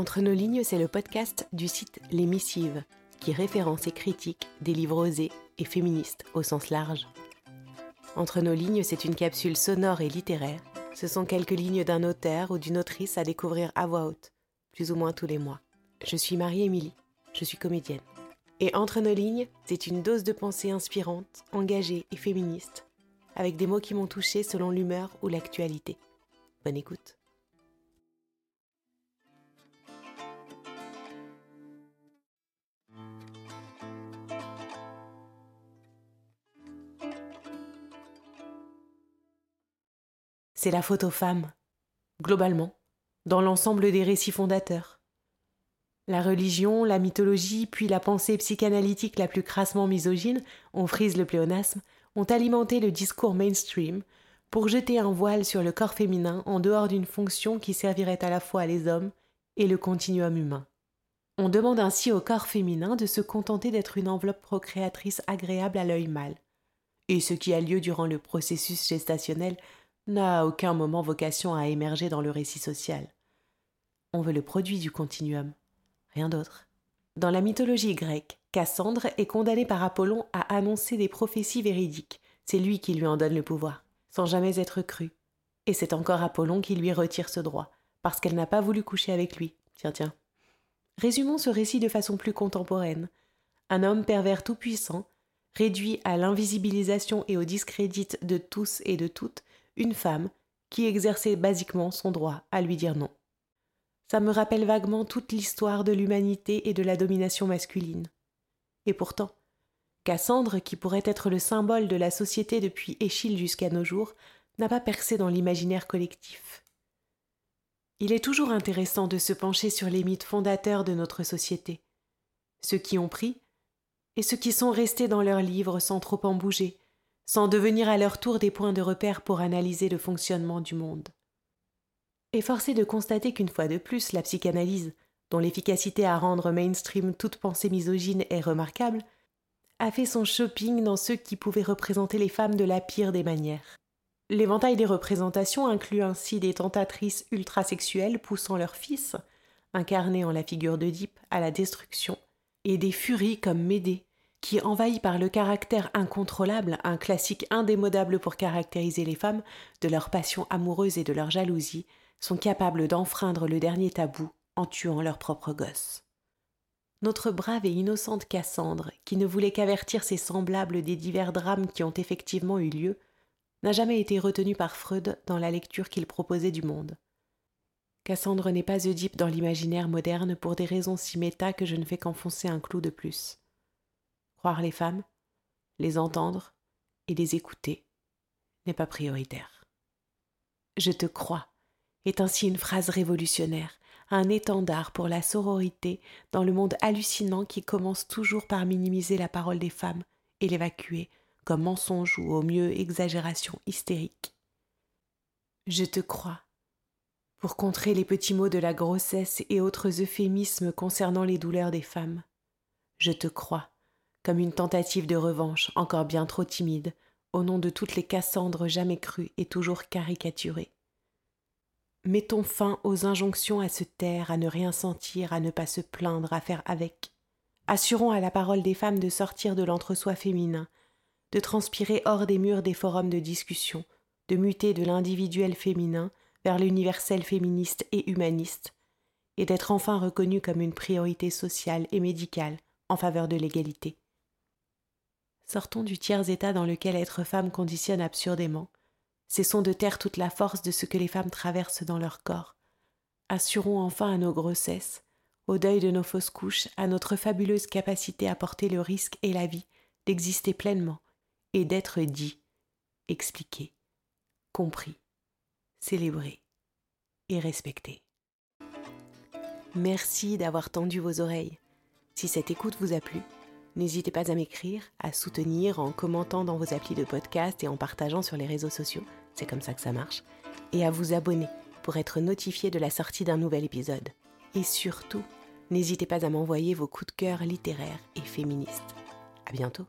Entre nos lignes, c'est le podcast du site Les Missives, qui référence et critique des livres osés et féministes au sens large. Entre nos lignes, c'est une capsule sonore et littéraire. Ce sont quelques lignes d'un auteur ou d'une autrice à découvrir à voix haute, plus ou moins tous les mois. Je suis Marie-Émilie, je suis comédienne. Et entre nos lignes, c'est une dose de pensée inspirante, engagée et féministe, avec des mots qui m'ont touchée selon l'humeur ou l'actualité. Bonne écoute. C'est la faute aux femmes, globalement, dans l'ensemble des récits fondateurs. La religion, la mythologie, puis la pensée psychanalytique la plus crassement misogyne, on frise le pléonasme, ont alimenté le discours mainstream pour jeter un voile sur le corps féminin en dehors d'une fonction qui servirait à la fois les hommes et le continuum humain. On demande ainsi au corps féminin de se contenter d'être une enveloppe procréatrice agréable à l'œil mâle. Et ce qui a lieu durant le processus gestationnel n'a à aucun moment vocation à émerger dans le récit social. On veut le produit du continuum, rien d'autre. Dans la mythologie grecque, Cassandre est condamnée par Apollon à annoncer des prophéties véridiques. C'est lui qui lui en donne le pouvoir, sans jamais être cru. Et c'est encore Apollon qui lui retire ce droit, parce qu'elle n'a pas voulu coucher avec lui. Tiens, tiens. Résumons ce récit de façon plus contemporaine. Un homme pervers tout-puissant, réduit à l'invisibilisation et au discrédit de tous et de toutes, une femme qui exerçait basiquement son droit à lui dire non. Ça me rappelle vaguement toute l'histoire de l'humanité et de la domination masculine. Et pourtant, Cassandre, qui pourrait être le symbole de la société depuis Échille jusqu'à nos jours, n'a pas percé dans l'imaginaire collectif. Il est toujours intéressant de se pencher sur les mythes fondateurs de notre société, ceux qui ont pris et ceux qui sont restés dans leurs livres sans trop en bouger, sans devenir à leur tour des points de repère pour analyser le fonctionnement du monde. Et forcé de constater qu'une fois de plus, la psychanalyse, dont l'efficacité à rendre mainstream toute pensée misogyne est remarquable, a fait son shopping dans ceux qui pouvaient représenter les femmes de la pire des manières. L'éventail des représentations inclut ainsi des tentatrices ultrasexuelles poussant leurs fils, incarnés en la figure d'Oedipe, à la destruction, et des furies comme Médée, qui, envahi par le caractère incontrôlable, un classique indémodable pour caractériser les femmes, de leur passion amoureuse et de leur jalousie, sont capables d'enfreindre le dernier tabou en tuant leurs propres gosses. Notre brave et innocente Cassandre, qui ne voulait qu'avertir ses semblables des divers drames qui ont effectivement eu lieu, n'a jamais été retenue par Freud dans la lecture qu'il proposait du monde. Cassandre n'est pas Oedipe dans l'imaginaire moderne pour des raisons si méta que je ne fais qu'enfoncer un clou de plus. Croire les femmes, les entendre et les écouter n'est pas prioritaire. Je te crois est ainsi une phrase révolutionnaire, un étendard pour la sororité dans le monde hallucinant qui commence toujours par minimiser la parole des femmes et l'évacuer comme mensonge ou au mieux exagération hystérique. Je te crois. Pour contrer les petits mots de la grossesse et autres euphémismes concernant les douleurs des femmes. Je te crois comme une tentative de revanche encore bien trop timide, au nom de toutes les Cassandres jamais crues et toujours caricaturées. Mettons fin aux injonctions à se taire, à ne rien sentir, à ne pas se plaindre, à faire avec. Assurons à la parole des femmes de sortir de l'entre-soi féminin, de transpirer hors des murs des forums de discussion, de muter de l'individuel féminin vers l'universel féministe et humaniste, et d'être enfin reconnues comme une priorité sociale et médicale en faveur de l'égalité. Sortons du tiers état dans lequel être femme conditionne absurdément. Cessons de taire toute la force de ce que les femmes traversent dans leur corps. Assurons enfin à nos grossesses, au deuil de nos fausses couches, à notre fabuleuse capacité à porter le risque et la vie, d'exister pleinement et d'être dit, expliqué, compris, célébré et respecté. Merci d'avoir tendu vos oreilles. Si cette écoute vous a plu, N'hésitez pas à m'écrire, à soutenir en commentant dans vos applis de podcast et en partageant sur les réseaux sociaux, c'est comme ça que ça marche, et à vous abonner pour être notifié de la sortie d'un nouvel épisode. Et surtout, n'hésitez pas à m'envoyer vos coups de cœur littéraires et féministes. À bientôt!